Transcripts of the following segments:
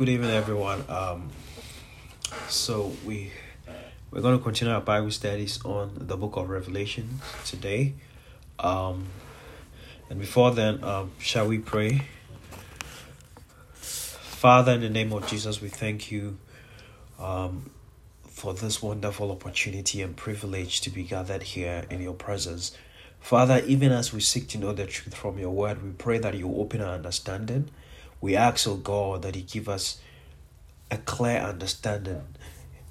good evening, everyone. Um, so we we're going to continue our Bible studies on the Book of Revelation today. Um, and before then, um, shall we pray? Father, in the name of Jesus, we thank you um, for this wonderful opportunity and privilege to be gathered here in your presence. Father, even as we seek to know the truth from your word, we pray that you open our understanding. We ask, oh God, that you give us a clear understanding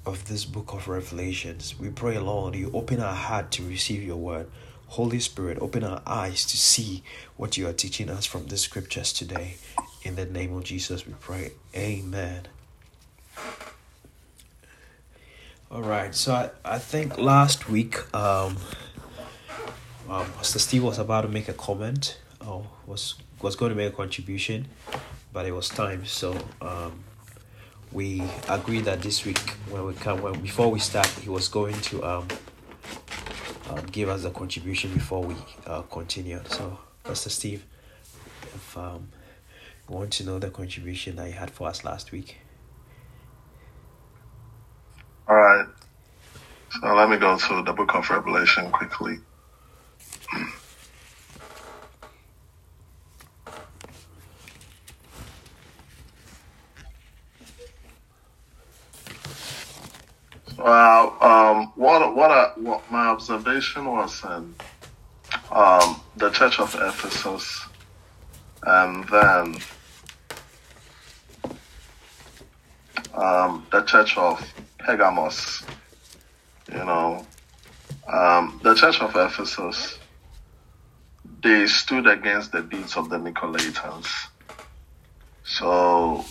of this book of Revelations. We pray, Lord, you open our heart to receive your word. Holy Spirit, open our eyes to see what you are teaching us from the scriptures today. In the name of Jesus, we pray. Amen. All right, so I, I think last week, um, um, Pastor Steve was about to make a comment, or was was going to make a contribution, but it was time. So um, we agreed that this week when we come when before we start he was going to um, um give us a contribution before we uh, continue. So pastor steve if um you want to know the contribution that you had for us last week. All right. So let me go to the book of revelation quickly Well, um, what what, I, what my observation was in um, the Church of Ephesus, and then um, the Church of Pergamos. You know, um, the Church of Ephesus, they stood against the deeds of the Nicolaitans. So,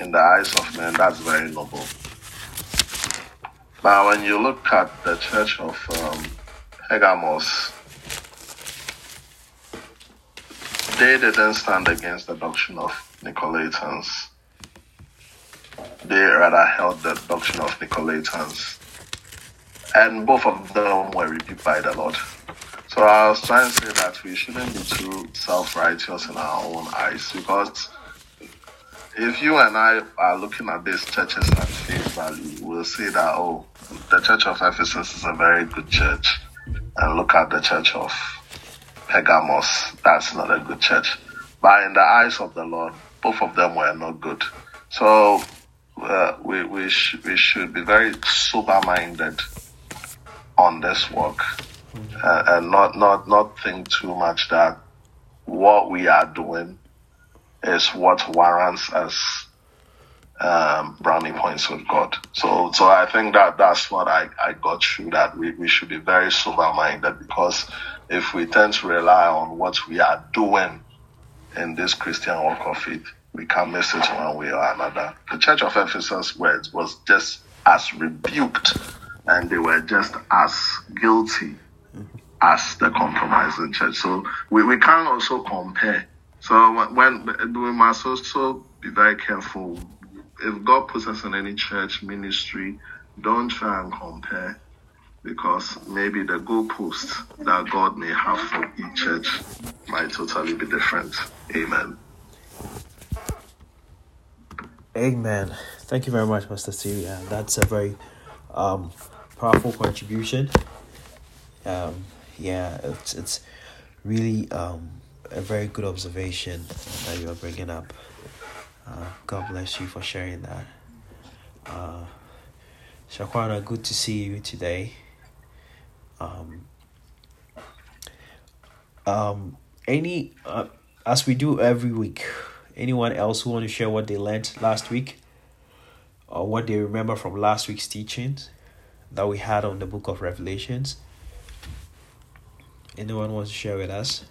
in the eyes of men, that's very noble. Now, when you look at the church of um, Pergamos, they didn't stand against the doctrine of Nicolaitans. They rather held the doctrine of Nicolaitans. And both of them were rebuked by the Lord. So I was trying to say that we shouldn't be too self righteous in our own eyes because if you and I are looking at these churches at face value, we'll see that, oh, the Church of Ephesus is a very good church. And look at the Church of Pergamos, that's not a good church. But in the eyes of the Lord, both of them were not good. So uh, we, we, sh- we should be very sober minded on this work uh, and not, not, not think too much that what we are doing is what warrants us um, brownie points with God. So, so I think that that's what I, I got through that we, we should be very sober minded because if we tend to rely on what we are doing in this Christian walk of faith, we can miss it one way or another. The church of Ephesus words was just as rebuked and they were just as guilty as the compromising church. So we, we can also compare so when we must also be very careful. If God puts us in any church ministry, don't try and compare because maybe the goalposts that God may have for each church might totally be different. Amen. Amen. Thank you very much, Mr. Yeah, that's a very um, powerful contribution. Um, yeah, it's it's really um, a very good observation that you are bringing up. Uh, God bless you for sharing that. Uh, good to see you today. Um, um, any, uh, as we do every week, anyone else who want to share what they learned last week or what they remember from last week's teachings that we had on the book of Revelations? Anyone wants to share with us?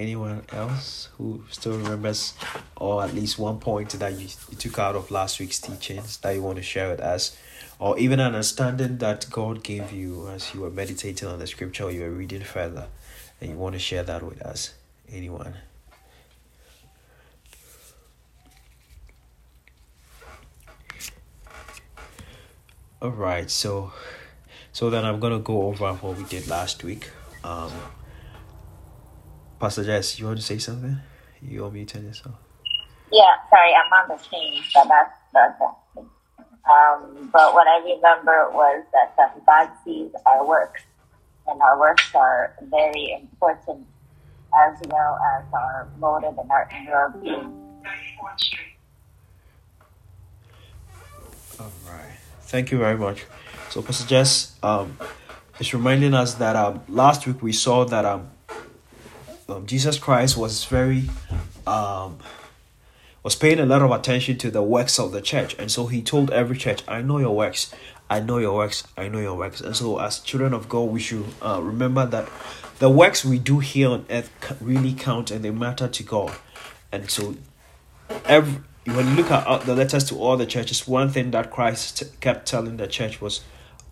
Anyone else who still remembers, or at least one point that you, you took out of last week's teachings that you want to share with us, or even an understanding that God gave you as you were meditating on the scripture or you were reading further, and you want to share that with us? Anyone? All right, so so then I'm gonna go over what we did last week. Um, Pastor Jess, you want to say something? You want me to turn yourself? Yeah, sorry, I'm on the screen, but that's that's um, but what I remember was that um, God sees our works, and our works are very important, as well as our motive and our inner being. All right. Thank you very much. So, Pastor Jess, um, it's reminding us that um, last week we saw that um, um, Jesus Christ was very um, was paying a lot of attention to the works of the church, and so he told every church, "I know your works, I know your works, I know your works." And so, as children of God, we should uh, remember that the works we do here on earth really count and they matter to God. And so, every when you look at the letters to all the churches, one thing that Christ kept telling the church was,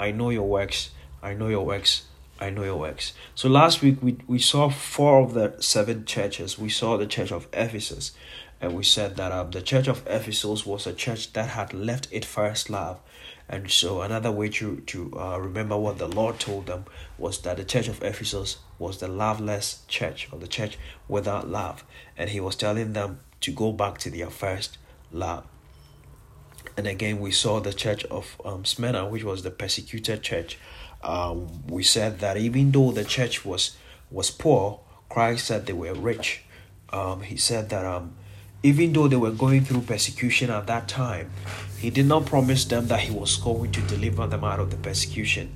I know your works, I know your works, I know your works. So last week we, we saw four of the seven churches. We saw the church of Ephesus, and we said that um, the church of Ephesus was a church that had left its first love. And so another way to, to uh, remember what the Lord told them was that the church of Ephesus was the loveless church, or the church without love. And he was telling them to go back to their first love. And again, we saw the church of um, Smyrna, which was the persecuted church. Um, we said that even though the church was was poor, Christ said they were rich. Um, he said that um, even though they were going through persecution at that time, he did not promise them that he was going to deliver them out of the persecution.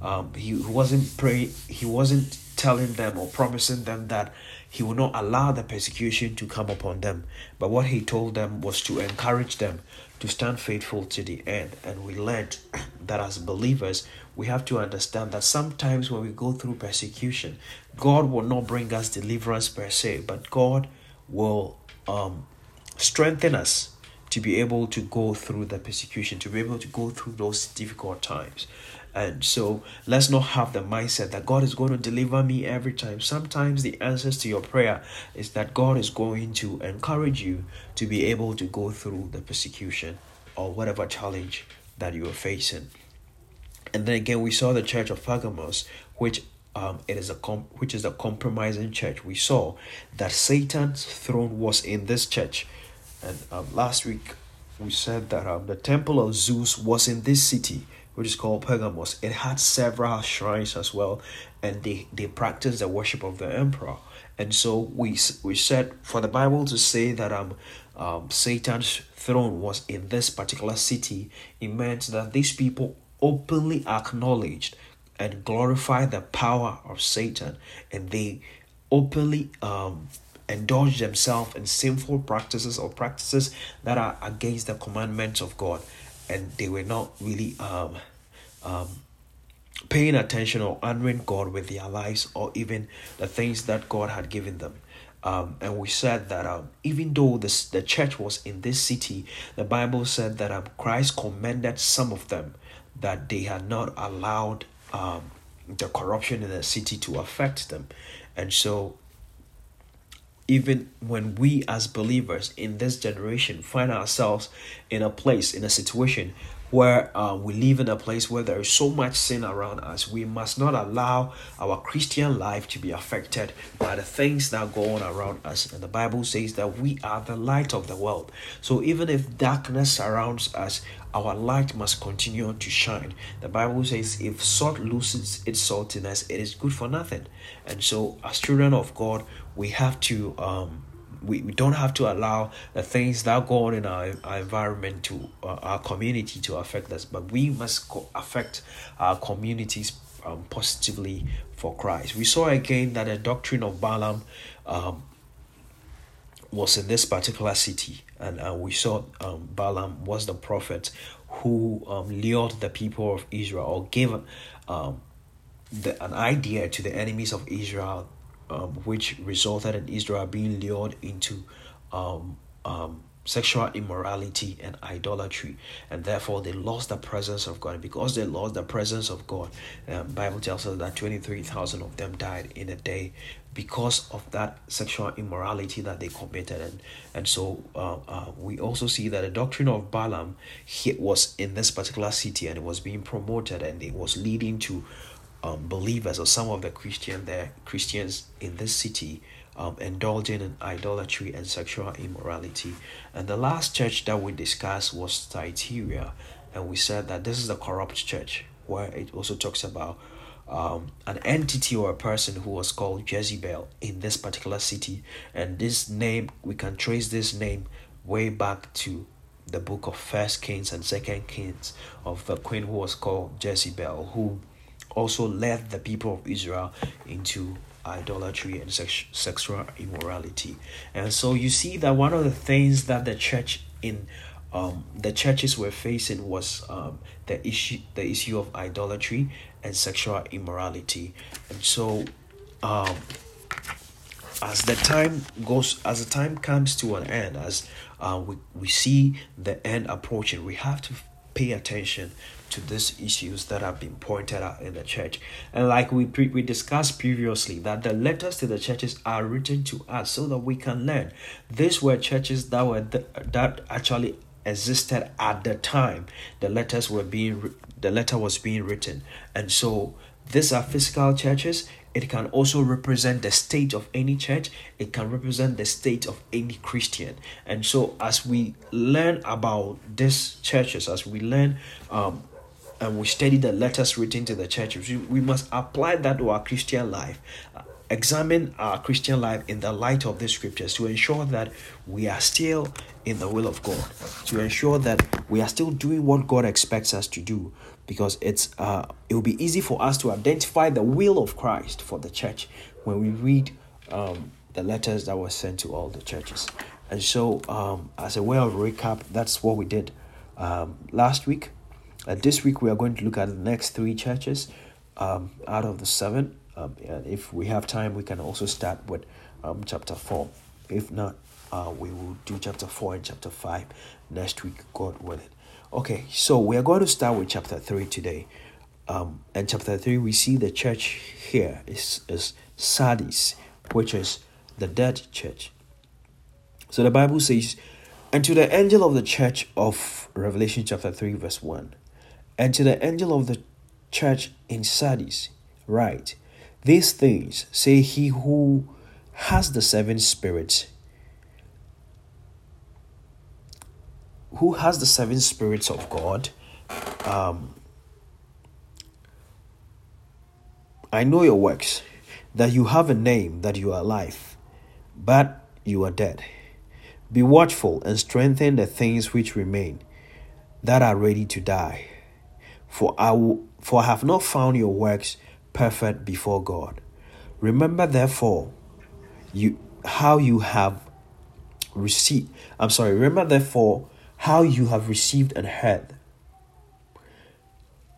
Um, he wasn't pray. He wasn't telling them or promising them that he would not allow the persecution to come upon them. But what he told them was to encourage them to stand faithful to the end. And we learned that as believers, we have to understand that sometimes when we go through persecution, God will not bring us deliverance per se, but God will um, strengthen us to be able to go through the persecution, to be able to go through those difficult times. And so let's not have the mindset that God is going to deliver me every time. Sometimes the answers to your prayer is that God is going to encourage you to be able to go through the persecution or whatever challenge that you are facing. And then again, we saw the church of Pergamos, which um, it is a com- which is a compromising church. We saw that Satan's throne was in this church, and um, last week we said that um, the temple of Zeus was in this city, which is called Pergamos. It had several shrines as well, and they they practiced the worship of the emperor. And so we we said for the Bible to say that um, um Satan's throne was in this particular city, it meant that these people openly acknowledged and glorified the power of Satan, and they openly um, indulge themselves in sinful practices or practices that are against the commandments of God, and they were not really um, um, paying attention or honoring God with their lives or even the things that God had given them. Um, and we said that um, even though this, the church was in this city, the Bible said that um, Christ commended some of them that they had not allowed um, the corruption in the city to affect them. And so, even when we as believers in this generation find ourselves in a place, in a situation where uh, we live in a place where there is so much sin around us, we must not allow our Christian life to be affected by the things that go on around us. And the Bible says that we are the light of the world. So even if darkness surrounds us, our light must continue to shine. The Bible says, if salt loses its saltiness, it is good for nothing. And so, as children of God, we have to um, we, we don't have to allow the things that go on in our, our environment to uh, our community to affect us but we must co- affect our communities um, positively for christ. We saw again that the doctrine of balaam um, was in this particular city and uh, we saw um, balaam was the prophet who um, lured the people of israel or gave um, the, an idea to the enemies of israel um, which resulted in Israel being lured into um, um, sexual immorality and idolatry. And therefore they lost the presence of god. And because they lost the presence of god um, bible tells us that 23000 of them died in a day because of that sexual immorality that they committed. And and so uh, uh, we also see that the doctrine of balaam was in this particular city and it was being promoted and it was leading to um, believers or some of the christian there christians in this city um, indulging in idolatry and sexual immorality. And the last church that we discussed was Thyatira, and we said that this is the corrupt church, where it also talks about um, an entity or a person who was called Jezebel in this particular city. And this name, we can trace this name way back to the book of First Kings and Second Kings of the queen who was called Jezebel, who also led the people of Israel into idolatry and sex- sexual immorality. And so you see that one of the things that the church in um, the churches were facing was um, the issue the issue of idolatry and sexual immorality. And so um, as the time goes as the time comes to an end as uh, we, we see the end approaching we have to pay attention to these issues that have been pointed out in the church. And like we pre- we discussed previously, that the letters to the churches are written to us so that we can learn. These were churches that were th- that actually existed at the time the letters were being the letter was being written, and so these are physical churches. It can also represent the state of any church. It can represent the state of any Christian. And so, as we learn about these churches, as we learn um, and we study the letters written to the churches, we, we must apply that to our Christian life. examine our Christian life in the light of the scriptures to ensure that we are still in the will of God, to ensure that we are still doing what God expects us to do, because it's uh, it will be easy for us to identify the will of Christ for the church when we read um, the letters that were sent to all the churches. And so, um, as a way of recap, that's what we did um, last week. And this week, we are going to look at the next three churches um, out of the seven. Um, and if we have time, we can also start with um, chapter 4. If not, uh, we will do chapter 4 and chapter 5 next week, God willing. Okay, so we are going to start with chapter 3 today. Um, and chapter 3, we see the church here is, is Sardis, which is the dead church. So the Bible says, And to the angel of the church of Revelation chapter 3, verse 1, and to the angel of the church in Sardis, write, These things say he who has the seven spirits, who has the seven spirits of God. Um, I know your works, that you have a name, that you are alive, but you are dead. Be watchful and strengthen the things which remain, that are ready to die for I, for I have not found your works perfect before God. Remember therefore you how you have received I'm sorry, remember therefore how you have received and heard.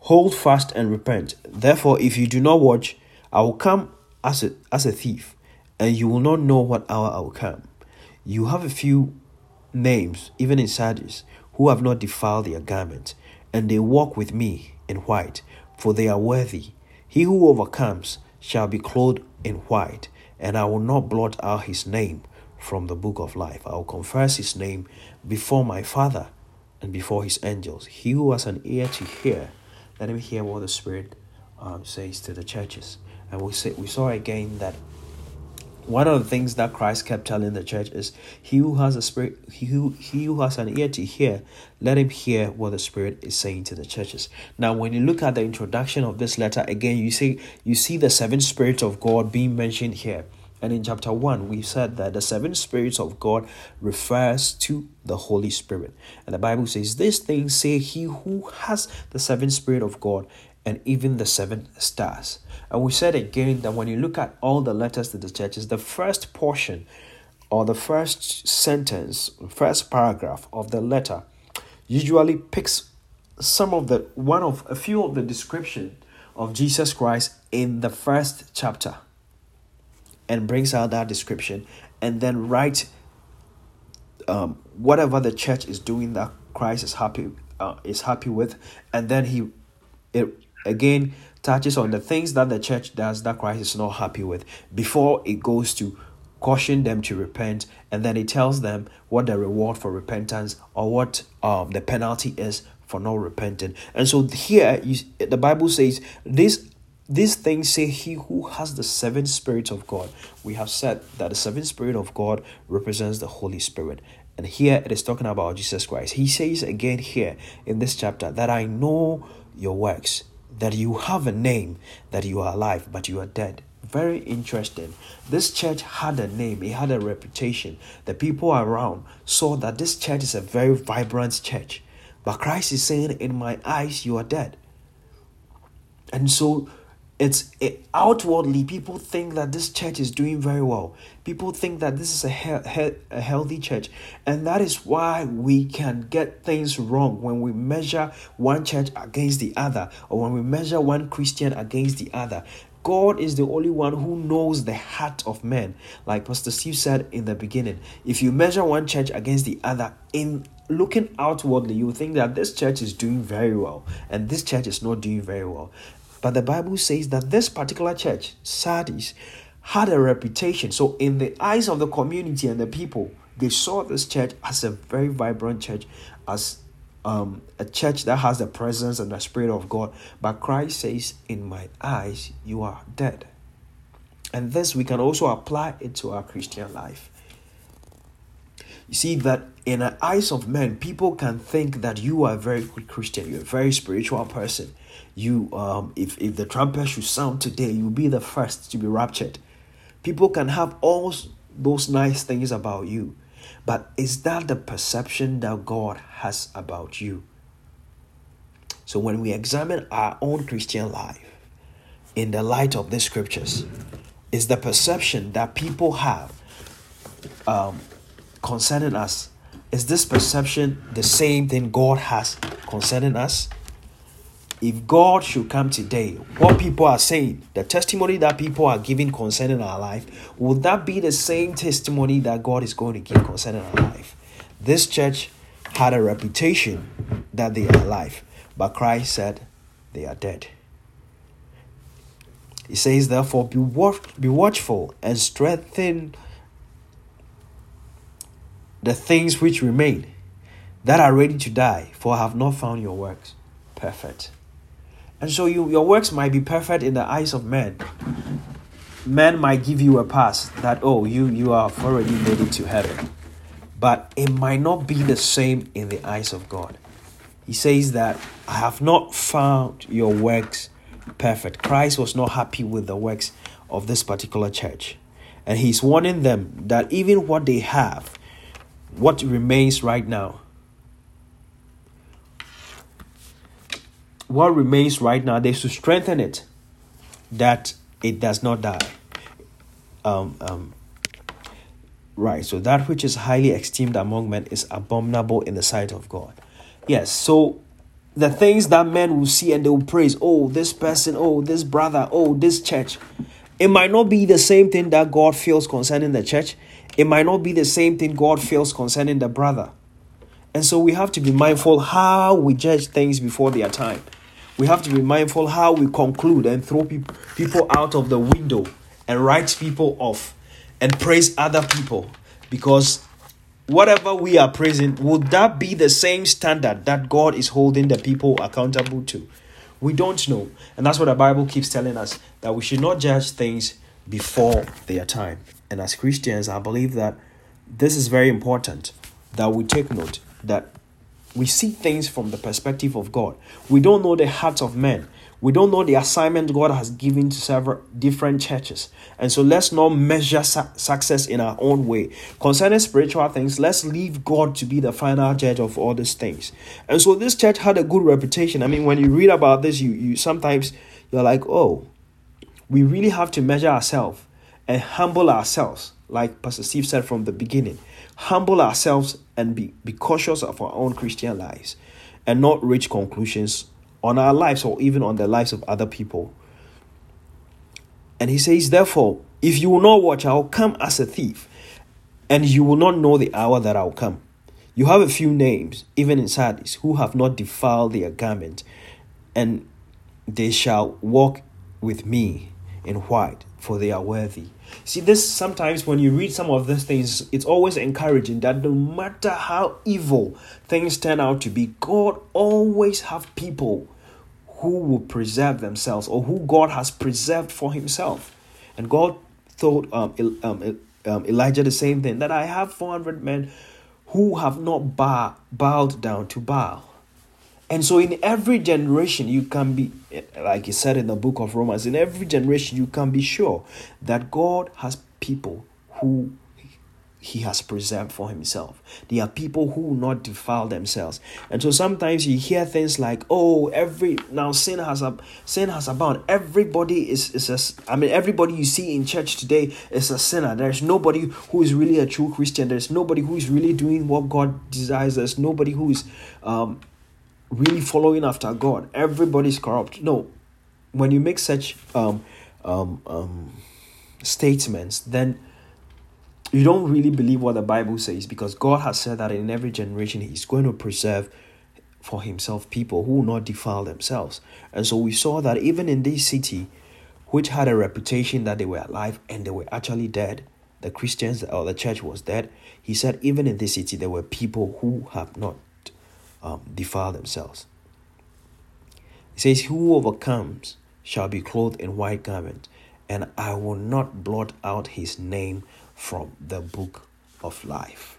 Hold fast and repent. Therefore, if you do not watch, I will come as a, as a thief, and you will not know what hour I will come. You have a few names, even in Sardis, who have not defiled their garments, and they walk with me in white, for they are worthy. He who overcomes shall be clothed in white, and I will not blot out his name from the book of life. I will confess his name before my Father and before his angels. He who has an ear to hear, let him hear what the Spirit um, says to the churches. And we, say, we saw again that one of the things that Christ kept telling the church is he who has a spirit he who he who has an ear to hear let him hear what the spirit is saying to the churches. Now when you look at the introduction of this letter again you see you see the seven spirits of God being mentioned here. And in chapter 1 we said that the seven spirits of God refers to the Holy Spirit. And the Bible says these things say he who has the seven spirit of God and even the seven stars. And we said again that when you look at all the letters to the churches, the first portion or the first sentence, first paragraph of the letter usually picks some of the one of a few of the description of Jesus Christ in the first chapter and brings out that description and then writes um, whatever the church is doing that Christ is happy uh, is happy with, and then he it again touches on the things that the church does that Christ is not happy with before it goes to caution them to repent and then it tells them what the reward for repentance or what um the penalty is for not repenting. And so here you, the bible says this these things say he who has the seven spirits of god. We have said that the seven spirit of god represents the holy spirit. And here it is talking about jesus christ. He says again here in this chapter that i know your works that you have a name, that you are alive, but you are dead. Very interesting. This church had a name, it had a reputation. The people around saw that this church is a very vibrant church. But Christ is saying, In my eyes, you are dead. And so it's it, outwardly people think that this church is doing very well people think that this is a, he, he, a healthy church and that is why we can get things wrong when we measure one church against the other or when we measure one christian against the other God is the only one who knows the heart of men. Like Pastor Steve said in the beginning, if you measure one church against the other, in looking outwardly, you think that this church is doing very well and this church is not doing very well. But the Bible says that this particular church, Sardis, had a reputation. So, in the eyes of the community and the people, they saw this church as a very vibrant church, as um, a church that has the presence and the Spirit of God. But Christ says, In my eyes, you are dead. And this we can also apply it to our Christian life. You see that in the eyes of men, people can think that you are a very good Christian, you're a very spiritual person. You, um, if if the trumpet should sound today, you'll be the first to be raptured. People can have all those nice things about you, but is that the perception that God has about you? So when we examine our own Christian life in the light of the scriptures, is the perception that people have um, concerning us, is this perception the same thing God has concerning us? If God should come today, what people are saying, the testimony that people are giving concerning our life, would that be the same testimony that God is going to give concerning our life? This church had a reputation that they are alive, but Christ said they are dead. He says, therefore, be, watch, be watchful and strengthen the things which remain that are ready to die, for I have not found your works perfect. And so you, your works might be perfect in the eyes of men. Men might give you a pass that, oh, you, you have already made it to heaven. But it might not be the same in the eyes of God. He says that I have not found your works perfect. Christ was not happy with the works of this particular church. And he's warning them that even what they have, what remains right now, what remains right now, they should strengthen it that it does not die. Um, um, right, so that which is highly esteemed among men is abominable in the sight of God. Yes, so the things that men will see and they will praise, oh, this person, oh, this brother, oh, this church. It might not be the same thing that God feels concerning the church. It might not be the same thing God feels concerning the brother. And so we have to be mindful how we judge things before their time. We have to be mindful how we conclude and throw people people out of the window and write people off and praise other people because whatever we are praising, would that be the same standard that God is holding the people accountable to? We don't know. And that's what the Bible keeps telling us that we should not judge things before their time. And as Christians, I believe that this is very important that we take note that we see things from the perspective of God. We don't know the hearts of men. We don't know the assignment God has given to several different churches. And so let's not measure su- success in our own way. Concerning spiritual things, let's leave God to be the final judge of all these things. And so this church had a good reputation. I mean, when you read about this, you, you sometimes you're like, oh, we really have to measure ourselves and humble ourselves, like Pastor Steve said from the beginning humble ourselves and be, be cautious of our own Christian lives and not reach conclusions on our lives or even on the lives of other people. And he says, Therefore, if you will not watch, I will come as a thief. and you will not know the hour that I'll come. You have a few names, even in Sardis, who have not defiled their garment, and they shall walk with me in white, for they are worthy. See, this sometimes when you read some of these things, it's always encouraging that no matter how evil things turn out to be, God always have people who will preserve themselves or who God has preserved for Himself. And God told um, um, um, Elijah the same thing that I have 400 men who have not bow, bowed down to Baal. And so, in every generation, you can be, like he said in the book of Romans, in every generation, you can be sure that God has people who he has preserved for himself. There are people who will not defile themselves. And so sometimes you hear things like, oh, every now sin has a sin has abound. Everybody is, is a, I mean, everybody you see in church today is a sinner. There's nobody who is really a true Christian. There's nobody who is really doing what God desires. There's nobody who is um really following after God. Everybody's corrupt. No. When you make such um um um statements, then you don't really believe what the Bible says because God has said that in every generation He's going to preserve for Himself people who will not defile themselves. And so we saw that even in this city, which had a reputation that they were alive and they were actually dead, the Christians or the church was dead. He said, even in this city, there were people who have not um, defiled themselves. He says, Who overcomes shall be clothed in white garment, and I will not blot out his name from the book of life.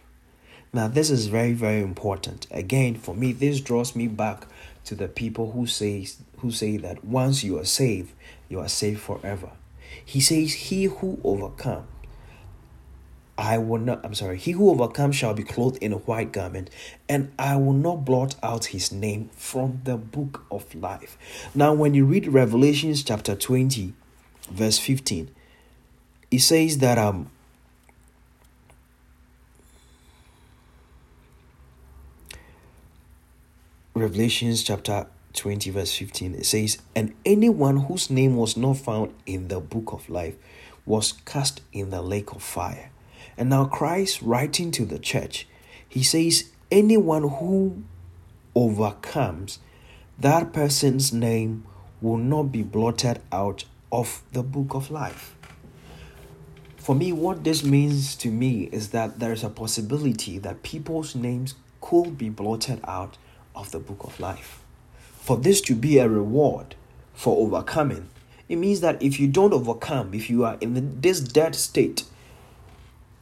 Now, this is very, very important. Again, for me, this draws me back to the people who say who say that once you are saved, you are saved forever. He says, He who overcomes, I will not, I'm sorry, he who overcomes shall be clothed in a white garment, and I will not blot out his name from the book of life. Now, when you read Revelations chapter 20, verse 15, it says that um Revelations chapter 20, verse 15, it says, And anyone whose name was not found in the book of life was cast in the lake of fire. And now, Christ writing to the church, he says, Anyone who overcomes, that person's name will not be blotted out of the book of life. For me, what this means to me is that there is a possibility that people's names could be blotted out of the book of life. For this to be a reward for overcoming, it means that if you don't overcome, if you are in this dead state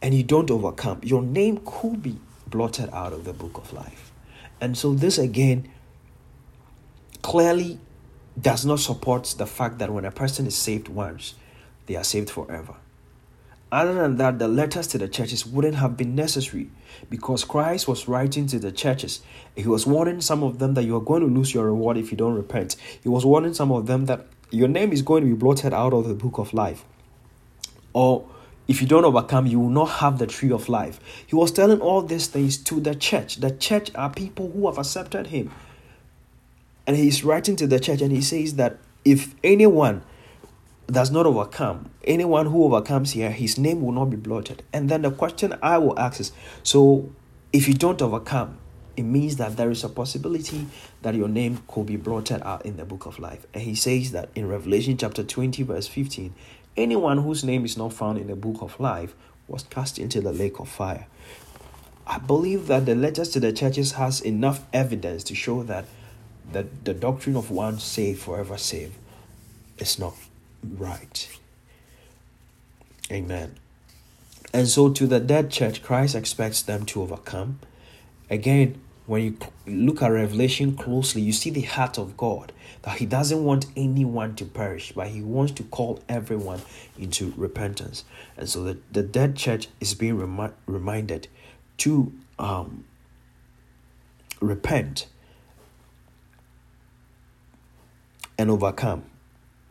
and you don't overcome, your name could be blotted out of the book of life. And so, this again clearly does not support the fact that when a person is saved once, they are saved forever. Other than that, the letters to the churches wouldn't have been necessary because Christ was writing to the churches. He was warning some of them that you are going to lose your reward if you don't repent. He was warning some of them that your name is going to be blotted out of the book of life. Or if you don't overcome, you will not have the tree of life. He was telling all these things to the church. The church are people who have accepted him. And he's writing to the church and he says that if anyone does not overcome, anyone who overcomes here, his name will not be blotted. And then the question I will ask is so if you don't overcome, it means that there is a possibility that your name could be blotted out in the book of life. And he says that in Revelation chapter 20, verse 15, anyone whose name is not found in the book of life was cast into the lake of fire. I believe that the letters to the churches has enough evidence to show that the, the doctrine of one saved, forever saved is not right. Amen. And so, to the dead church, Christ expects them to overcome. Again, when you look at Revelation closely, you see the heart of God that He doesn't want anyone to perish, but He wants to call everyone into repentance. And so, the, the dead church is being remi- reminded to um, repent and overcome,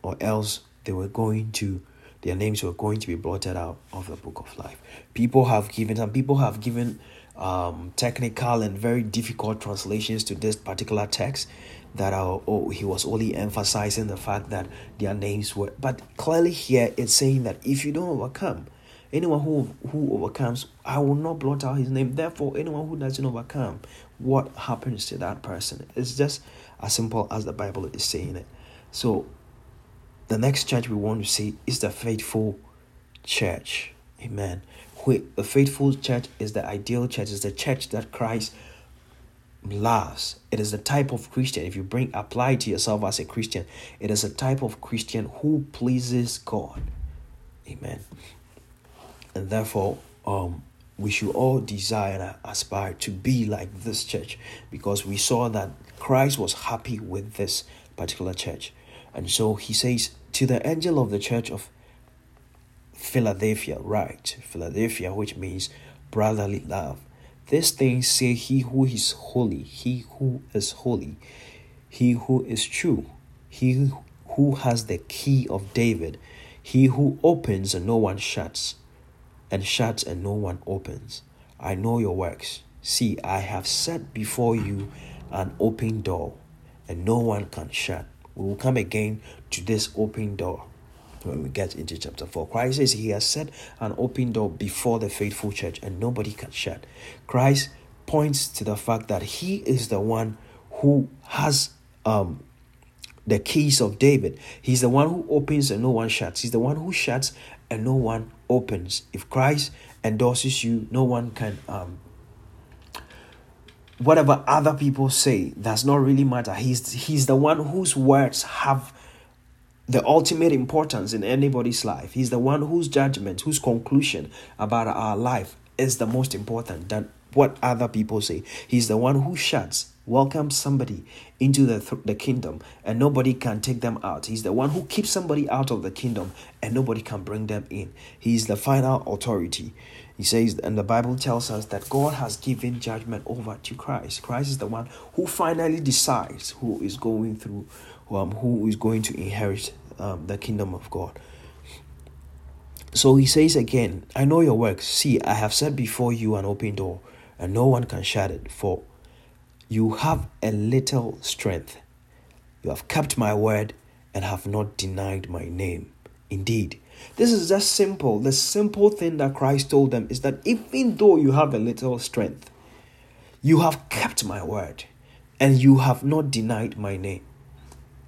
or else they were going to their names were going to be blotted out of the book of life. People have given some people have given um, technical and very difficult translations to this particular text that oh he was only emphasizing the fact that their names were but clearly here it's saying that if you don't overcome Anyone who who overcomes, I will not blot out his name. Therefore, anyone who doesn't overcome, what happens to that person? It's just as simple as the Bible is saying it. So, the next church we want to see is the faithful church. Amen. The faithful church is the ideal church, is the church that Christ loves. It is the type of Christian, if you bring apply to yourself as a Christian, it is a type of Christian who pleases God. Amen. And therefore, um, we should all desire and aspire to be like this church because we saw that Christ was happy with this particular church. And so he says, To the angel of the church of Philadelphia, right? Philadelphia, which means brotherly love. These things say he who is holy, he who is holy, he who is true, he who has the key of David, he who opens and no one shuts, and shuts and no one opens. I know your works. See, I have set before you an open door, and no one can shut. We will come again to this open door when we get into chapter 4. Christ says he has set an open door before the faithful church and nobody can shut. Christ points to the fact that he is the one who has um, the keys of David. He's the one who opens and no one shuts. He's the one who shuts and no one opens. If Christ endorses you, no one can um, whatever other people say does not really matter. He's he's the one whose words have the ultimate importance in anybody's life. He's the one whose judgment, whose conclusion about our life is the most important than what other people say. He's the one who shuts, welcomes somebody into the, th- the kingdom, and nobody can take them out. He's the one who keeps somebody out of the kingdom, and nobody can bring them in. He's the final authority. He says, and the Bible tells us that God has given judgment over to Christ. Christ is the one who finally decides who is going through um, who is going to inherit um, the kingdom of God. So he says again, I know your works. See, I have set before you an open door, and no one can shut it. For you have a little strength. You have kept my word and have not denied my name. Indeed, this is just simple. The simple thing that Christ told them is that even though you have a little strength, you have kept my word and you have not denied my name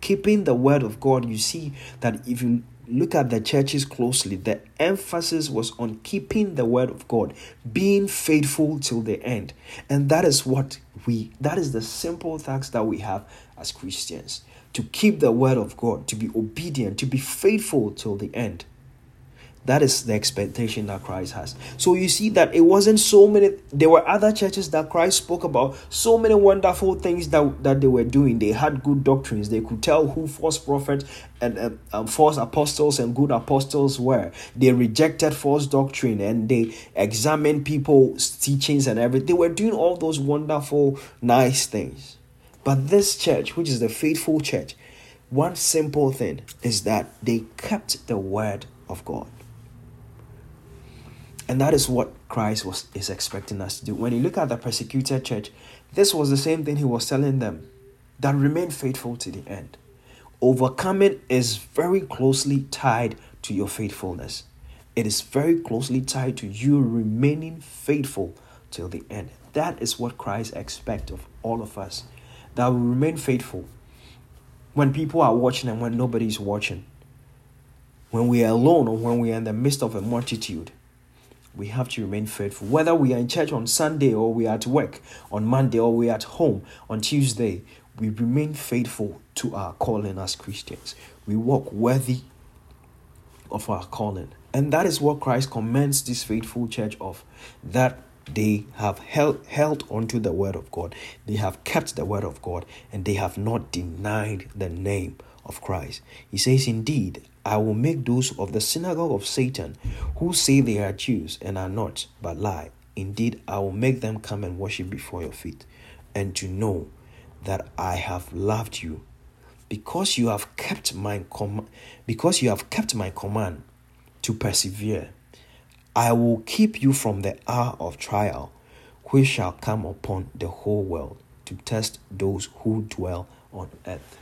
keeping the word of God, you see that if you look at the churches closely, the emphasis was on keeping the word of God, being faithful till the end. And that is what we, that is the simple task that we have as Christians to keep the word of God, to be obedient, to be faithful till the end. That is the expectation that Christ has. So you see that it wasn't so many, there were other churches that Christ spoke about, so many wonderful things that, that they were doing. They had good doctrines. They could tell who false prophets and um, false apostles and good apostles were. They rejected false doctrine and they examined people's teachings and everything. They were doing all those wonderful, nice things. But this church, which is the faithful church, one simple thing is that they kept the word of God. And that is what Christ was is expecting us to do. When you look at the persecuted church, this was the same thing he was telling them that remain faithful to the end. Overcoming is very closely tied to your faithfulness. It is very closely tied to you remaining faithful till the end. That is what Christ expects of all of us. That we remain faithful when people are watching and when nobody is watching. When we are alone or when we are in the midst of a multitude we have to remain faithful. Whether we are in church on Sunday or we are at work on Monday or we are at home on Tuesday, we remain faithful to our calling as Christians. We walk worthy of our calling. And that is what Christ commends this faithful church of that they have held, held onto the word of God. They have kept the word of God and they have not denied the name of Christ. He says, Indeed, I will make those of the synagogue of Satan who say they are Jews and are not, but lie. Indeed, I will make them come and worship before your feet, and to know that I have loved you, because you have kept my com- because you have kept my command to persevere. I will keep you from the hour of trial, which shall come upon the whole world to test those who dwell on earth.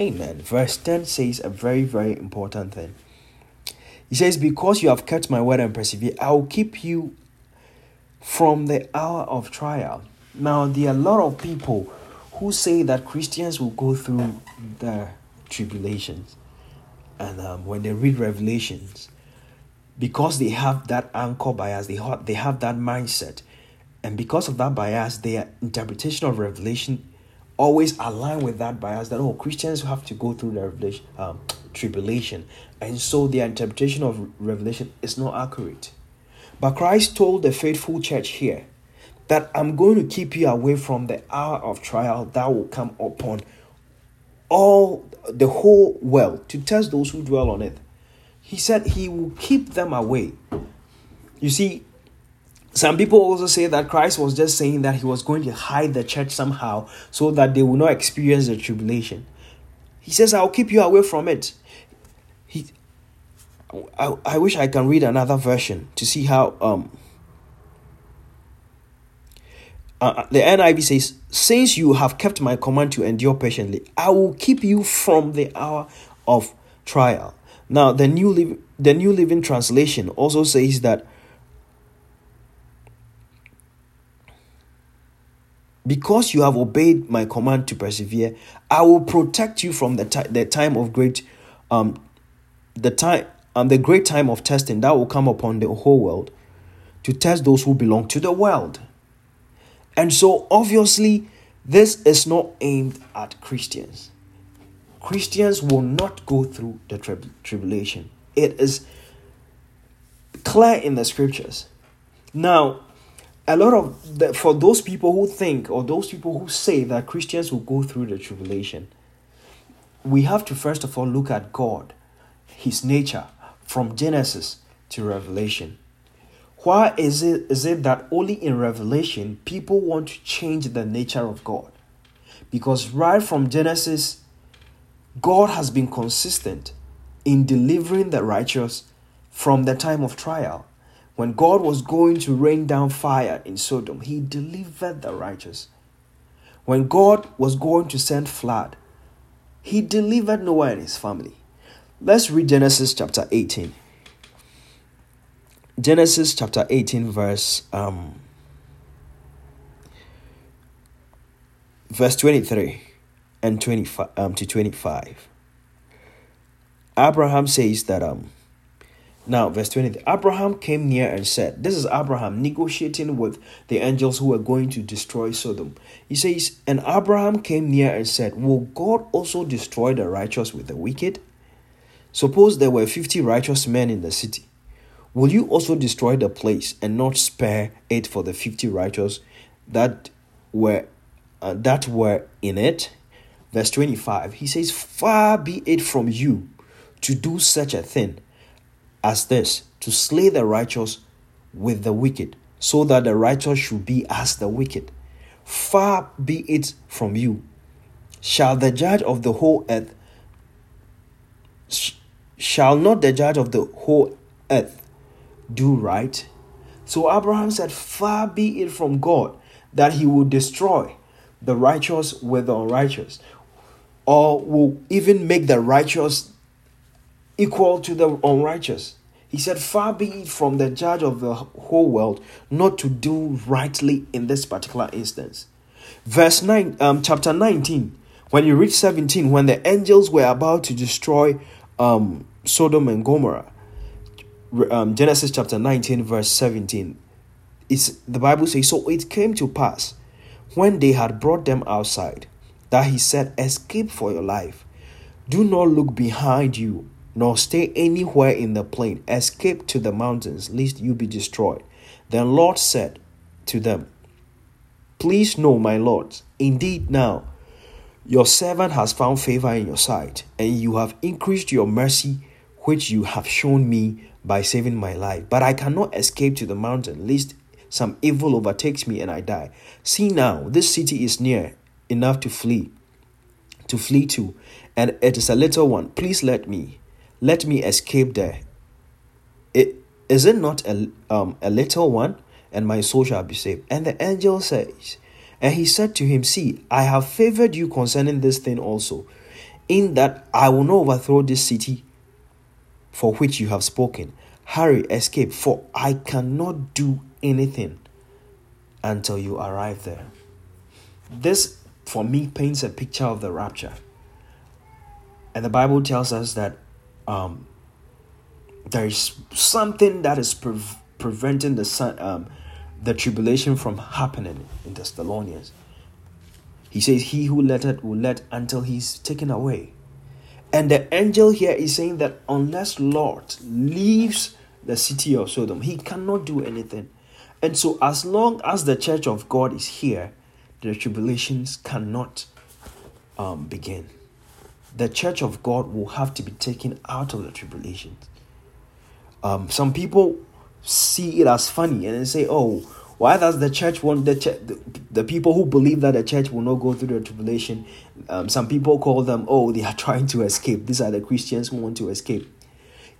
Amen. Verse 10 says a very, very important thing. He says, Because you have kept my word and persevere, I will keep you from the hour of trial. Now, there are a lot of people who say that Christians will go through the tribulations. And um, when they read Revelations, because they have that anchor bias, they have, they have that mindset, and because of that bias, their interpretation of Revelation always align with that bias that oh Christians have to go through the revelation um, tribulation, and so their interpretation of Revelation is not accurate. But Christ told the faithful church here that I'm going to keep you away from the hour of trial that will come upon all the whole world to test those who dwell on it. He said he will keep them away. You see, some people also say that Christ was just saying that he was going to hide the church somehow so that they will not experience the tribulation. He says, I'll keep you away from it. He, I, I wish I can read another version to see how um uh, uh the NIV says, Since you have kept my command to endure patiently, I will keep you from the hour of trial. Now, the New, the New Living Translation also says that because you have obeyed my command to persevere, I will protect you from the, t- the time of great um the time um the great time of testing that will come upon the whole world to test those who belong to the world. And so obviously this is not aimed at Christians. Christians will not go through the tri- tribulation. It is clear in the scriptures. Now, a lot of the, for those people who think or those people who say that Christians will go through the tribulation, we have to first of all look at God, His nature, from Genesis to Revelation. Why is it, is it that only in Revelation people want to change the nature of God? Because right from Genesis, God has been consistent in delivering the righteous from the time of trial. When God was going to rain down fire in Sodom, he delivered the righteous. When God was going to send flood, he delivered Noah and his family. Let's read Genesis chapter 18. Genesis chapter 18, verse um, verse 23 and 25 um, to 25. Abraham says that um now, verse 20 Abraham came near and said, This is Abraham negotiating with the angels who were going to destroy Sodom. He says, And Abraham came near and said, Will God also destroy the righteous with the wicked? Suppose there were 50 righteous men in the city. Will you also destroy the place and not spare it for the 50 righteous that were uh, that were in it? Verse 25. He says, Far be it from you to do such a thing as this to slay the righteous with the wicked, so that the righteous should be as the wicked. Far be it from you. Shall the judge of the whole earth shall not the judge of the whole earth do right? So Abraham said, Far be it from God that he will destroy the righteous with the unrighteous, or will even make the righteous equal to the unrighteous. He said, Far be it from the judge of the whole world not to do rightly in this particular instance. Verse 9, um, chapter 19, when you read 17, when the angels were about to destroy um, Sodom and Gomorrah, um, Genesis chapter 19, verse 17, it's, the Bible says, So it came to pass when they had brought them outside that he said, Escape for your life. Do not look behind you nor stay anywhere in the plain. Escape to the mountains, lest you be destroyed. Then Lord said to them, Please know, my lords, indeed now your servant has found favor in your sight, and you have increased your mercy, which you have shown me by saving my life. But I cannot escape to the mountain, lest some evil overtakes me and I die. See now, this city is near enough to flee, to flee to, and it is a little one. Please let me let me escape there. It, is it not a, um, a little one? And my soul shall be saved. And the angel says, And he said to him, See, I have favored you concerning this thing also, in that I will not overthrow this city for which you have spoken. Hurry, escape, for I cannot do anything until you arrive there. This, for me, paints a picture of the rapture. And the Bible tells us that um, there is something that is pre- preventing the sun, um, the tribulation from happening in the Thessalonians. He says, He who let it will let until he's taken away. And the angel here is saying that unless Lot leaves the city of Sodom, he cannot do anything. And so, as long as the church of God is here, the tribulations cannot um, begin. The church of God will have to be taken out of the tribulation. Um, some people see it as funny and they say, "Oh, why does the church want the, ch- the, the people who believe that the church will not go through the tribulation? Um, some people call them, oh, they are trying to escape. These are the Christians who want to escape.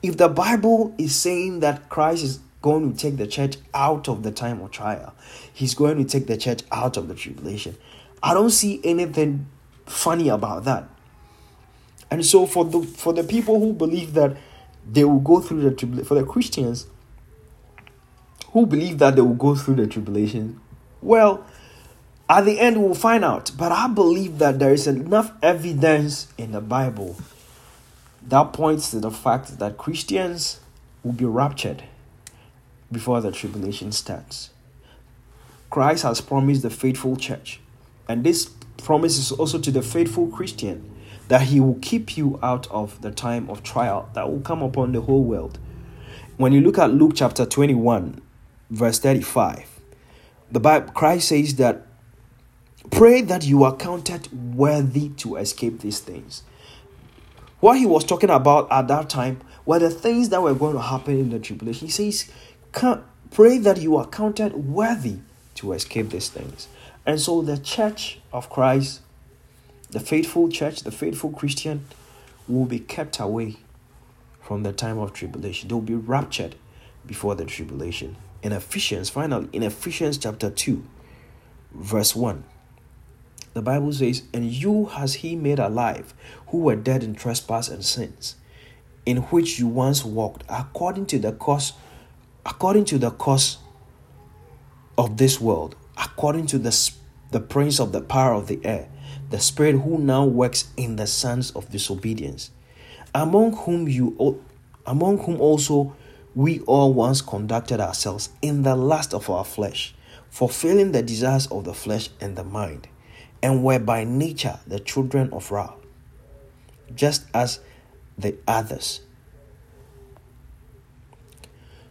If the Bible is saying that Christ is going to take the church out of the time of trial, He's going to take the church out of the tribulation. I don't see anything funny about that. And so for the for the people who believe that they will go through the tribulation, for the Christians, who believe that they will go through the tribulation? Well, at the end we'll find out. But I believe that there is enough evidence in the Bible that points to the fact that Christians will be raptured before the tribulation starts. Christ has promised the faithful church, and this promise is also to the faithful Christian that he will keep you out of the time of trial that will come upon the whole world. When you look at Luke chapter 21, verse 35. The Bible Christ says that pray that you are counted worthy to escape these things. What he was talking about at that time were the things that were going to happen in the tribulation. He says, pray that you are counted worthy to escape these things. And so the church of Christ, the faithful church, the faithful Christian, will be kept away from the time of tribulation. They will be raptured before the tribulation in Ephesians, finally, in Ephesians chapter 2, verse 1, the Bible says, And you has he made alive, who were dead in trespass and sins, in which you once walked, according to the course, according to the course of this world, according to the, the prince of the power of the air, the spirit who now works in the sons of disobedience, among whom you among whom also we all once conducted ourselves in the lust of our flesh, fulfilling the desires of the flesh and the mind, and were by nature the children of wrath, just as the others.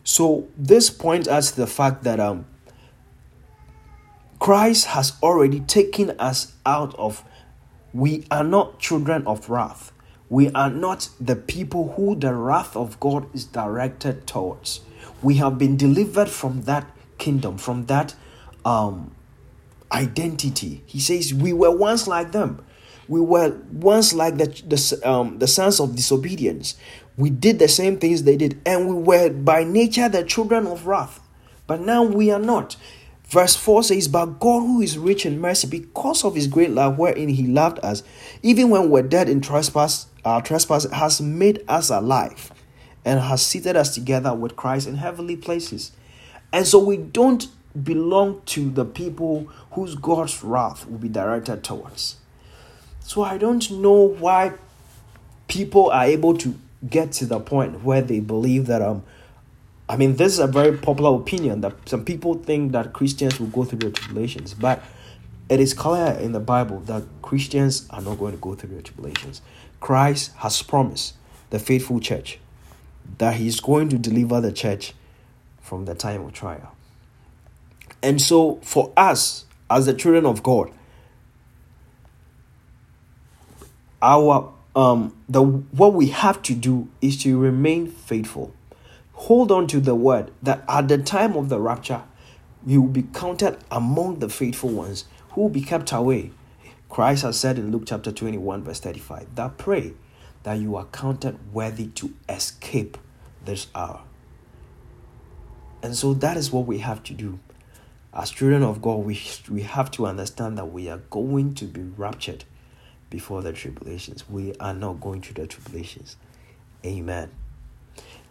So this points us to the fact that um, Christ has already taken us out of. We are not children of wrath. We are not the people who the wrath of God is directed towards. We have been delivered from that kingdom, from that um, identity. He says, We were once like them. We were once like the, the, um, the sons of disobedience. We did the same things they did, and we were by nature the children of wrath. But now we are not. Verse 4 says, But God, who is rich in mercy, because of his great love wherein he loved us, even when we're dead in trespass, our trespass has made us alive and has seated us together with Christ in heavenly places. And so we don't belong to the people whose God's wrath will be directed towards. So I don't know why people are able to get to the point where they believe that um I mean this is a very popular opinion that some people think that Christians will go through the tribulations, but it is clear in the Bible that Christians are not going to go through the tribulations. Christ has promised the faithful church that he is going to deliver the church from the time of trial. And so, for us as the children of God, our um the what we have to do is to remain faithful. Hold on to the word that at the time of the rapture, you will be counted among the faithful ones who will be kept away Christ has said in Luke chapter 21, verse 35, that pray that you are counted worthy to escape this hour. And so that is what we have to do. As children of God, we, we have to understand that we are going to be raptured before the tribulations. We are not going through the tribulations. Amen.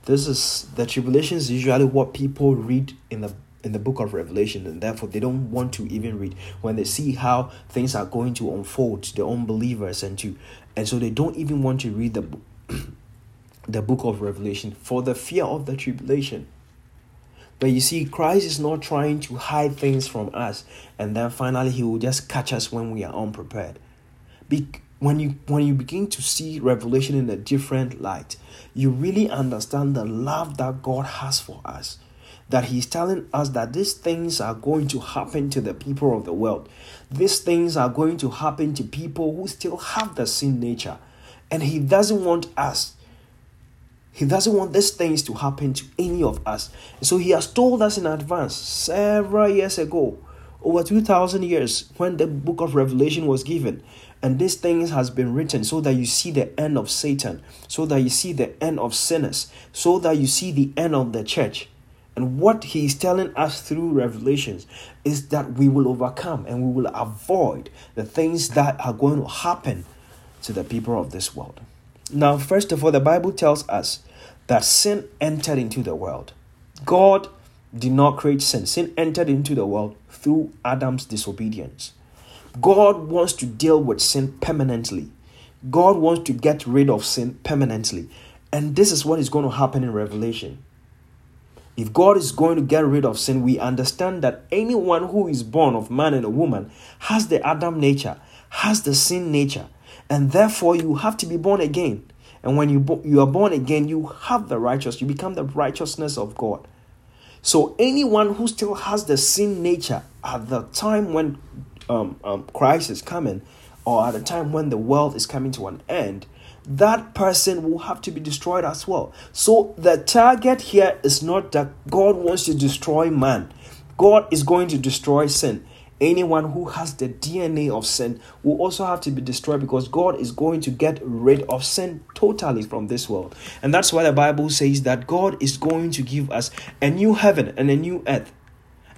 This is the tribulation is usually what people read in the in the book of Revelation, and therefore they don't want to even read when they see how things are going to unfold to the unbelievers and to and so they don't even want to read the the book of Revelation for the fear of the tribulation. But you see, Christ is not trying to hide things from us, and then finally He will just catch us when we are unprepared. Be- when you when you begin to see Revelation in a different light, you really understand the love that God has for us. That He's telling us that these things are going to happen to the people of the world. These things are going to happen to people who still have the sin nature. And He doesn't want us he doesn't want these things to happen to any of us. So he has told us in advance several years ago, over 2000 years when the book of Revelation was given. And these things has been written so that you see the end of Satan, so that you see the end of sinners, so that you see the end of the church. And what he is telling us through revelations is that we will overcome and we will avoid the things that are going to happen to the people of this world. Now, first of all, the Bible tells us that sin entered into the world. God did not create sin, sin entered into the world through Adam's disobedience. God wants to deal with sin permanently. God wants to get rid of sin permanently. And this is what is going to happen in Revelation. If God is going to get rid of sin, we understand that anyone who is born of man and a woman has the Adam nature, has the sin nature, and therefore you have to be born again. And when you, bo- you are born again, you have the righteous, you become the righteousness of God. So anyone who still has the sin nature at the time when um, um, Christ is coming, or at the time when the world is coming to an end, that person will have to be destroyed as well. So the target here is not that God wants to destroy man. God is going to destroy sin anyone who has the DNA of sin will also have to be destroyed because God is going to get rid of sin totally from this world. And that's why the Bible says that God is going to give us a new heaven and a new earth.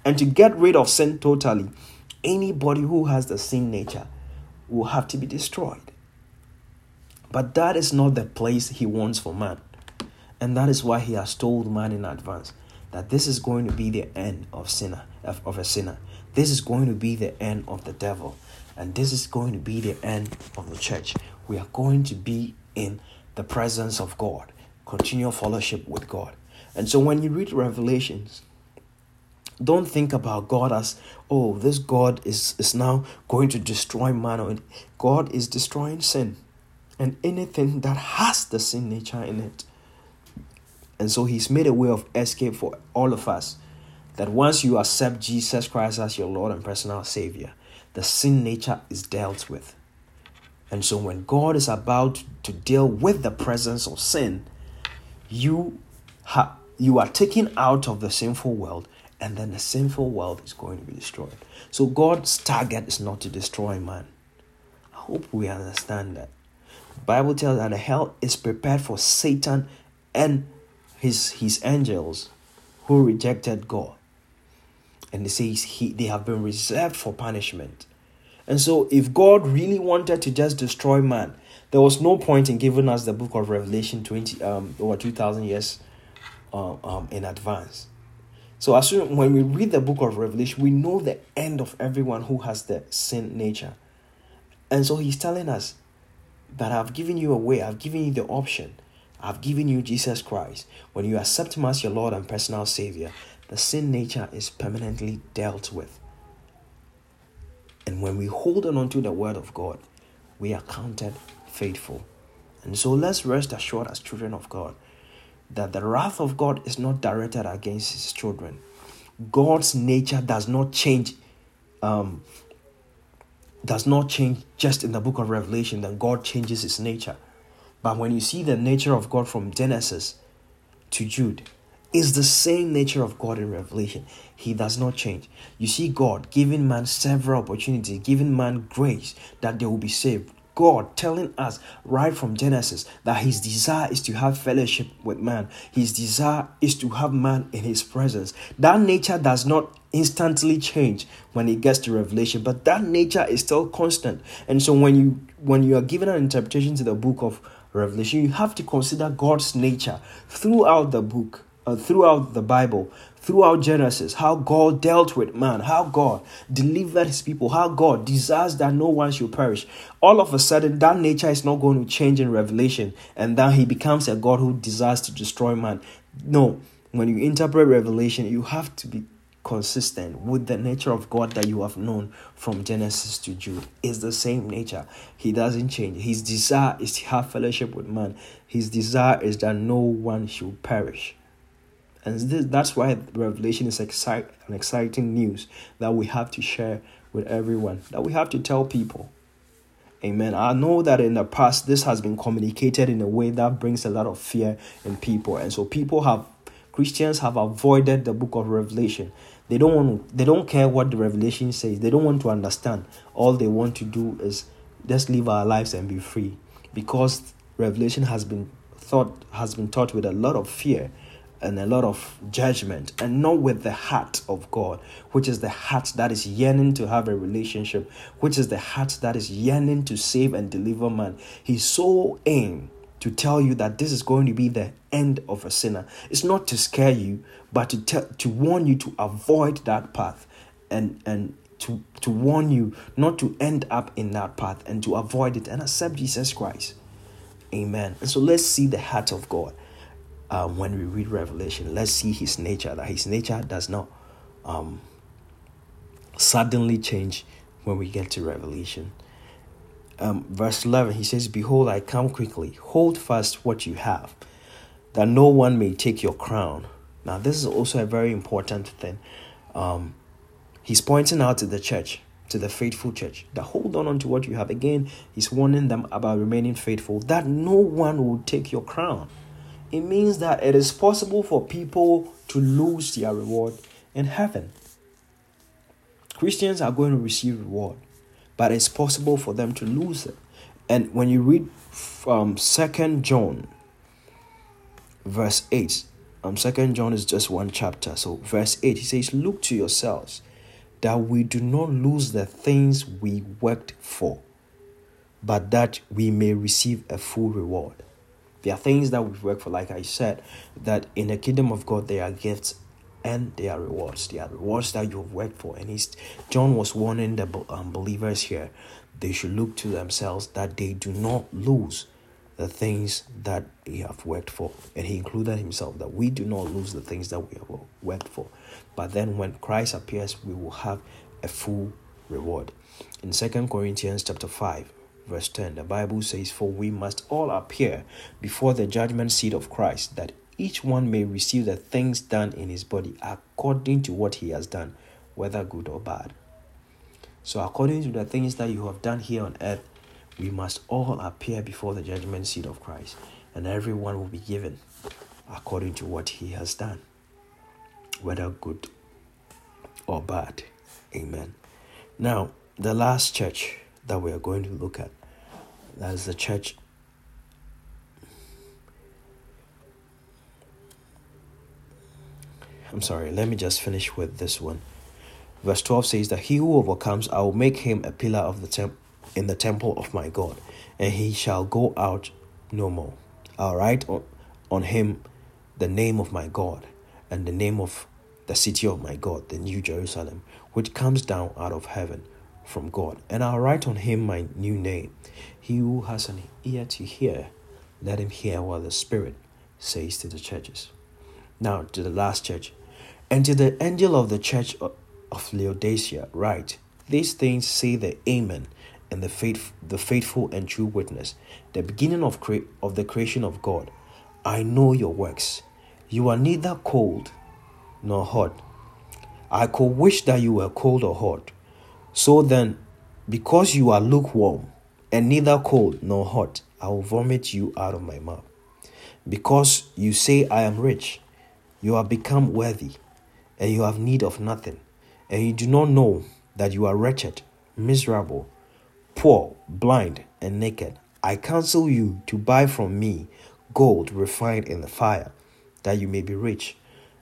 And to get rid of sin totally, anybody who has the sin nature will have to be destroyed. But that is not the place He wants for man. And that is why He has told man in advance that this is going to be the end of sinner of, a sinner this is going to be the end of the devil, and this is going to be the end of the church. We are going to be in the presence of God, continual fellowship with God. And so when you read Revelations, don't think about God as, oh, this God is, is now going to destroy man. Or God is destroying sin and anything that has the sin nature in it. And so he's made a way of escape for all of us that once you accept Jesus Christ as your Lord and personal Savior, the sin nature is dealt with. And so when God is about to deal with the presence of sin, you ha- you are taken out of the sinful world and then the sinful world is going to be destroyed. So God's target is not to destroy man. I hope we understand that. The Bible tells that hell is prepared for Satan and his his angels who rejected God and it says he they have been reserved for punishment. And so if God really wanted to just destroy man, there was no point in giving us the book of Revelation 20 um over 2000 years um, um in advance. So as soon when we read the book of Revelation, we know the end of everyone who has the sin nature. And so he's telling us that I've given you a way, I've given you the option. I've given you Jesus Christ. When you accept him as your Lord and personal Savior, the sin nature is permanently dealt with. And when we hold on to the word of God, we are counted faithful. And so let's rest assured as children of God that the wrath of God is not directed against his children. God's nature does not change um, does not change just in the book of Revelation, that God changes his nature. But when you see the nature of God from Genesis to Jude, is the same nature of God in Revelation. He does not change. You see God giving man several opportunities, giving man grace that they will be saved. God telling us right from Genesis that his desire is to have fellowship with man. His desire is to have man in his presence. That nature does not instantly change when it gets to revelation but that nature is still constant and so when you when you are given an interpretation to the book of revelation, you have to consider God's nature throughout the book, uh, throughout the Bible, throughout Genesis, how God dealt with man, how God delivered his people, how God desires that no one should perish. All of a sudden, that nature is not going to change in Revelation, and then he becomes a God who desires to destroy man. No, when you interpret Revelation, you have to be consistent with the nature of God that you have known from Genesis to Jude. It's the same nature. He doesn't change. His desire is to have fellowship with man. His desire is that no one should perish. And this, that's why Revelation is excite, an exciting news that we have to share with everyone, that we have to tell people. Amen. I know that in the past this has been communicated in a way that brings a lot of fear in people. And so people have Christians have avoided the book of Revelation. They don't want they don't care what the revelation says. They don't want to understand. All they want to do is just live our lives and be free. Because revelation has been thought has been taught with a lot of fear and a lot of judgment and not with the heart of God, which is the heart that is yearning to have a relationship, which is the heart that is yearning to save and deliver man. He's so aimed to tell you that this is going to be the end of a sinner. It's not to scare you, but to tell, to warn you to avoid that path and and to to warn you not to end up in that path and to avoid it and accept Jesus Christ. Amen. And so let's see the heart of God um, when we read Revelation. Let's see His nature. That His nature does not um, suddenly change when we get to Revelation um, verse 11, he says, Behold, I come quickly. Hold fast what you have, that no one may take your crown. Now, this is also a very important thing. Um, he's pointing out to the church, to the faithful church, that hold on to what you have. Again, he's warning them about remaining faithful, that no one will take your crown. It means that it is possible for people to lose their reward in heaven. Christians are going to receive reward but it's possible for them to lose it. And when you read from Second John, verse eight, um, Second John is just one chapter. So verse eight, he says, "Look to yourselves, that we do not lose the things we worked for, but that we may receive a full reward." There are things that we work for, like I said, that in the kingdom of God there are gifts and they are rewards. They are rewards that you have worked for. And he's, John was warning the um, believers here they should look to themselves that they do not lose the things that they have worked for. And he included himself that we do not lose the things that we have worked for. But then when Christ appears, we will have a full reward. In Second Corinthians chapter 5, verse 10, the Bible says, For we must all appear before the judgment seat of Christ, that each one may receive the things done in his body according to what he has done, whether good or bad. So, according to the things that you have done here on earth, we must all appear before the judgment seat of Christ, and everyone will be given according to what he has done, whether good or bad. Amen. Now, the last church that we are going to look at that is the church I'm sorry, let me just finish with this one. Verse 12 says that he who overcomes, I will make him a pillar of the temp- in the temple of my God, and he shall go out no more. I'll write on, on him the name of my God and the name of the city of my God, the New Jerusalem, which comes down out of heaven from God. And I'll write on him my new name. He who has an ear to hear, let him hear what the Spirit says to the churches. Now, to the last church, and to the angel of the church of Laodicea, write These things say the Amen and the, faith, the faithful and true witness, the beginning of, cre- of the creation of God. I know your works. You are neither cold nor hot. I could wish that you were cold or hot. So then, because you are lukewarm and neither cold nor hot, I will vomit you out of my mouth. Because you say, I am rich, you have become worthy and you have need of nothing, and you do not know that you are wretched, miserable, poor, blind, and naked, I counsel you to buy from me gold refined in the fire, that you may be rich,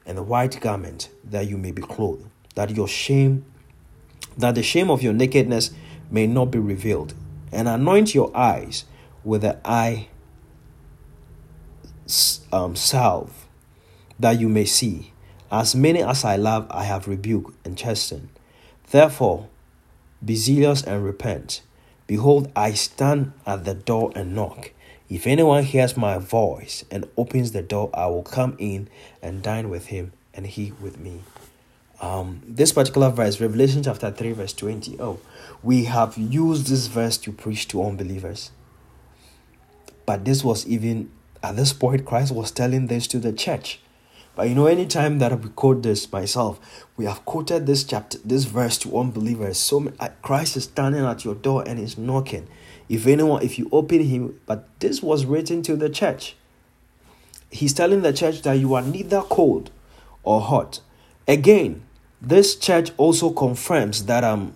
and a white garment, that you may be clothed, that your shame, that the shame of your nakedness may not be revealed, and anoint your eyes with the eye um, salve, that you may see. As many as I love, I have rebuked and chastened. Therefore, be zealous and repent. Behold, I stand at the door and knock. If anyone hears my voice and opens the door, I will come in and dine with him, and he with me. Um, this particular verse, Revelation chapter 3, verse 20. Oh, we have used this verse to preach to unbelievers. But this was even at this point, Christ was telling this to the church. But you know, anytime that we quote this myself, we have quoted this chapter, this verse to unbelievers. So Christ is standing at your door and is knocking. If anyone, if you open him, but this was written to the church. He's telling the church that you are neither cold or hot. Again, this church also confirms that um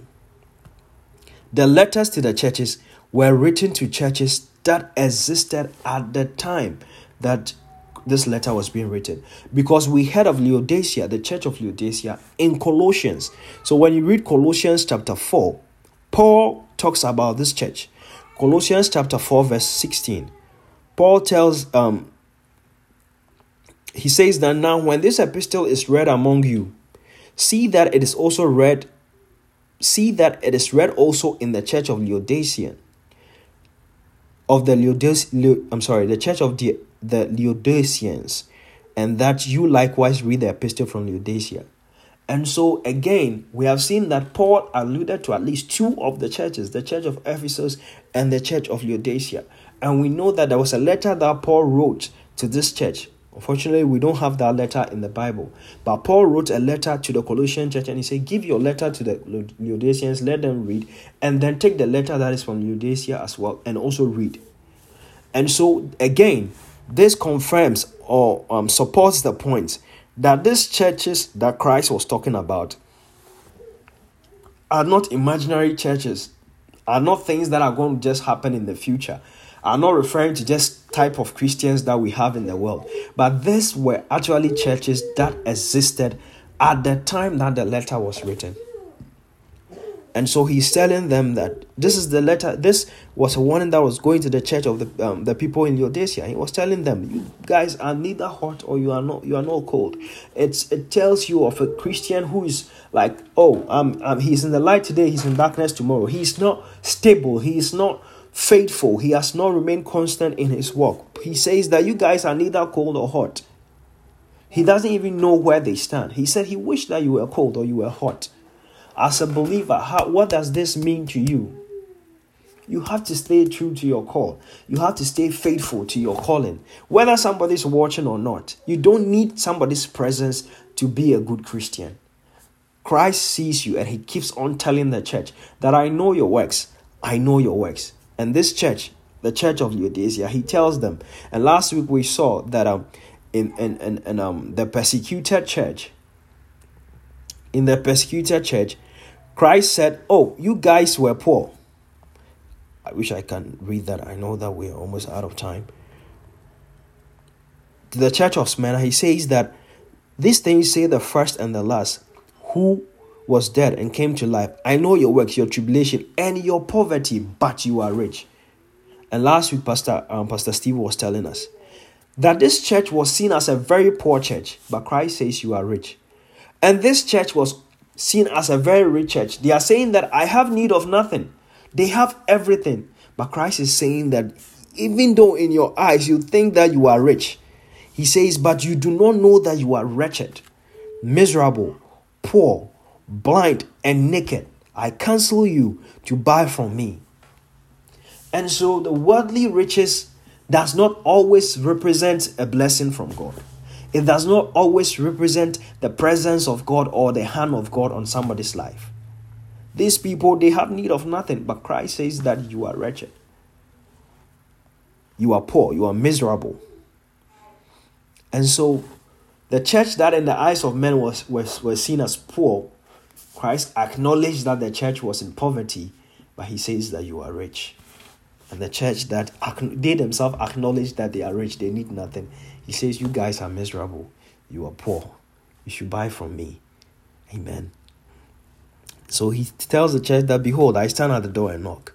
the letters to the churches were written to churches that existed at the time that this letter was being written because we heard of Laodicea, the church of Laodicea, in Colossians. So when you read Colossians chapter 4, Paul talks about this church. Colossians chapter 4, verse 16. Paul tells, um, he says that now when this epistle is read among you, see that it is also read, see that it is read also in the church of Laodicea of the Laodice, I'm sorry, the church of the, the Laodiceans, and that you likewise read the epistle from Laodicea. And so again, we have seen that Paul alluded to at least two of the churches, the church of Ephesus and the church of Laodicea. And we know that there was a letter that Paul wrote to this church Unfortunately, we don't have that letter in the Bible. But Paul wrote a letter to the Colossian church and he said, Give your letter to the Laodiceans, let them read, and then take the letter that is from Laodicea as well and also read. And so, again, this confirms or um, supports the point that these churches that Christ was talking about are not imaginary churches, are not things that are going to just happen in the future are not referring to just type of Christians that we have in the world, but these were actually churches that existed at the time that the letter was written. And so he's telling them that this is the letter. This was a warning that was going to the church of the um, the people in Laodicea. He was telling them, "You guys are neither hot or you are not you are not cold." It's it tells you of a Christian who is like, "Oh, um, um, he's in the light today, he's in darkness tomorrow." He's not stable. He is not faithful. He has not remained constant in his work. He says that you guys are neither cold or hot. He doesn't even know where they stand. He said he wished that you were cold or you were hot. As a believer, how, what does this mean to you? You have to stay true to your call. You have to stay faithful to your calling. Whether somebody's watching or not, you don't need somebody's presence to be a good Christian. Christ sees you and he keeps on telling the church that I know your works. I know your works. And this church, the church of Laodicea, he tells them. And last week we saw that um in in, in, in um the persecuted church, in the persecuted church, Christ said, Oh, you guys were poor. I wish I can read that. I know that we're almost out of time. To the church of Smyrna, he says that these things say the first and the last, who was dead and came to life. I know your works, your tribulation, and your poverty, but you are rich. And last week, Pastor um, Pastor Steve was telling us that this church was seen as a very poor church, but Christ says you are rich. And this church was seen as a very rich church. They are saying that I have need of nothing. They have everything. But Christ is saying that even though in your eyes you think that you are rich, he says, but you do not know that you are wretched, miserable, poor, blind, and naked. I counsel you to buy from me. And so the worldly riches does not always represent a blessing from God. It does not always represent the presence of God or the hand of God on somebody's life. These people, they have need of nothing, but Christ says that you are wretched. You are poor, you are miserable. And so the church that in the eyes of men was, was, was seen as poor Christ acknowledged that the church was in poverty, but he says that you are rich. And the church that they themselves acknowledge that they are rich, they need nothing. He says, You guys are miserable. You are poor. You should buy from me. Amen. So he tells the church that, Behold, I stand at the door and knock.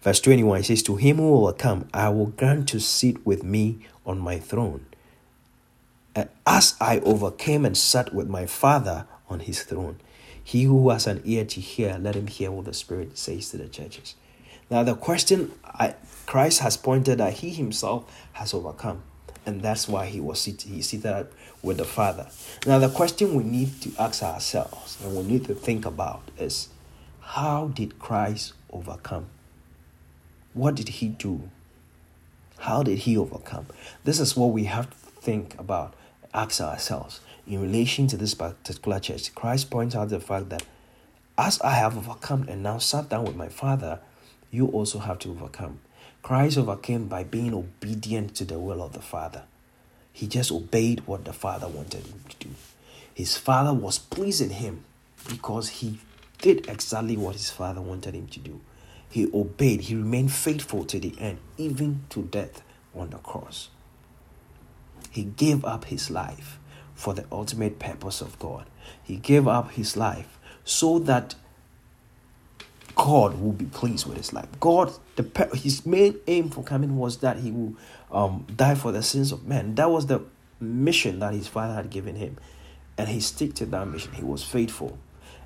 Verse 21 he says, To him who will come, I will grant to sit with me on my throne. As I overcame and sat with my Father on his throne. He who has an ear to hear, let him hear what the Spirit says to the churches. Now, the question I, Christ has pointed that he himself has overcome, and that's why he was seated, he seated with the Father. Now, the question we need to ask ourselves and we need to think about is how did Christ overcome? What did he do? How did he overcome? This is what we have to think about, ask ourselves. In relation to this particular church, Christ points out the fact that as I have overcome and now sat down with my Father, you also have to overcome. Christ overcame by being obedient to the will of the Father. He just obeyed what the Father wanted him to do. His Father was pleasing him because he did exactly what his Father wanted him to do. He obeyed, he remained faithful to the end, even to death on the cross. He gave up his life for the ultimate purpose of God. He gave up his life so that God will be pleased with his life. God, the his main aim for coming was that he will um, die for the sins of men. That was the mission that his father had given him, and he stick to that mission. He was faithful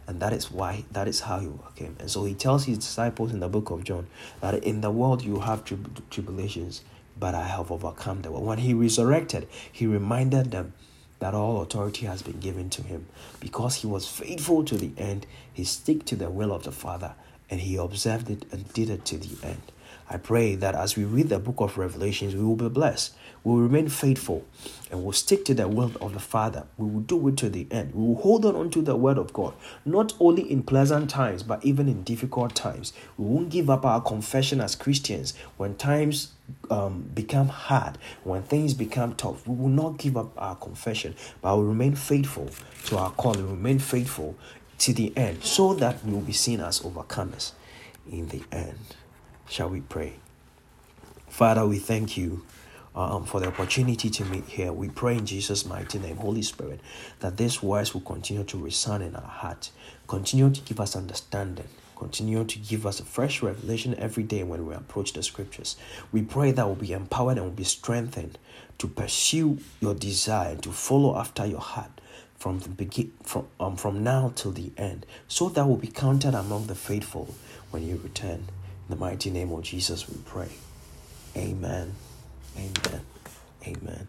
and that is why that is how he came. and so he tells his disciples in the book of john that in the world you have trib- tribulations but i have overcome the world when he resurrected he reminded them that all authority has been given to him because he was faithful to the end he stick to the will of the father and he observed it and did it to the end I pray that as we read the book of Revelations, we will be blessed. We will remain faithful and will stick to the will of the Father. We will do it to the end. We will hold on unto the word of God, not only in pleasant times, but even in difficult times. We won't give up our confession as Christians when times um, become hard, when things become tough. We will not give up our confession, but we remain faithful to our call and remain faithful to the end so that we will be seen as overcomers in the end. Shall we pray? Father, we thank you um, for the opportunity to meet here. We pray in Jesus' mighty name, Holy Spirit, that these words will continue to resound in our heart, continue to give us understanding, continue to give us a fresh revelation every day when we approach the scriptures. We pray that we'll be empowered and we'll be strengthened to pursue your desire, to follow after your heart from the begin from um, from now till the end, so that we'll be counted among the faithful when you return. In the mighty name of Jesus, we pray. Amen. Amen. Amen.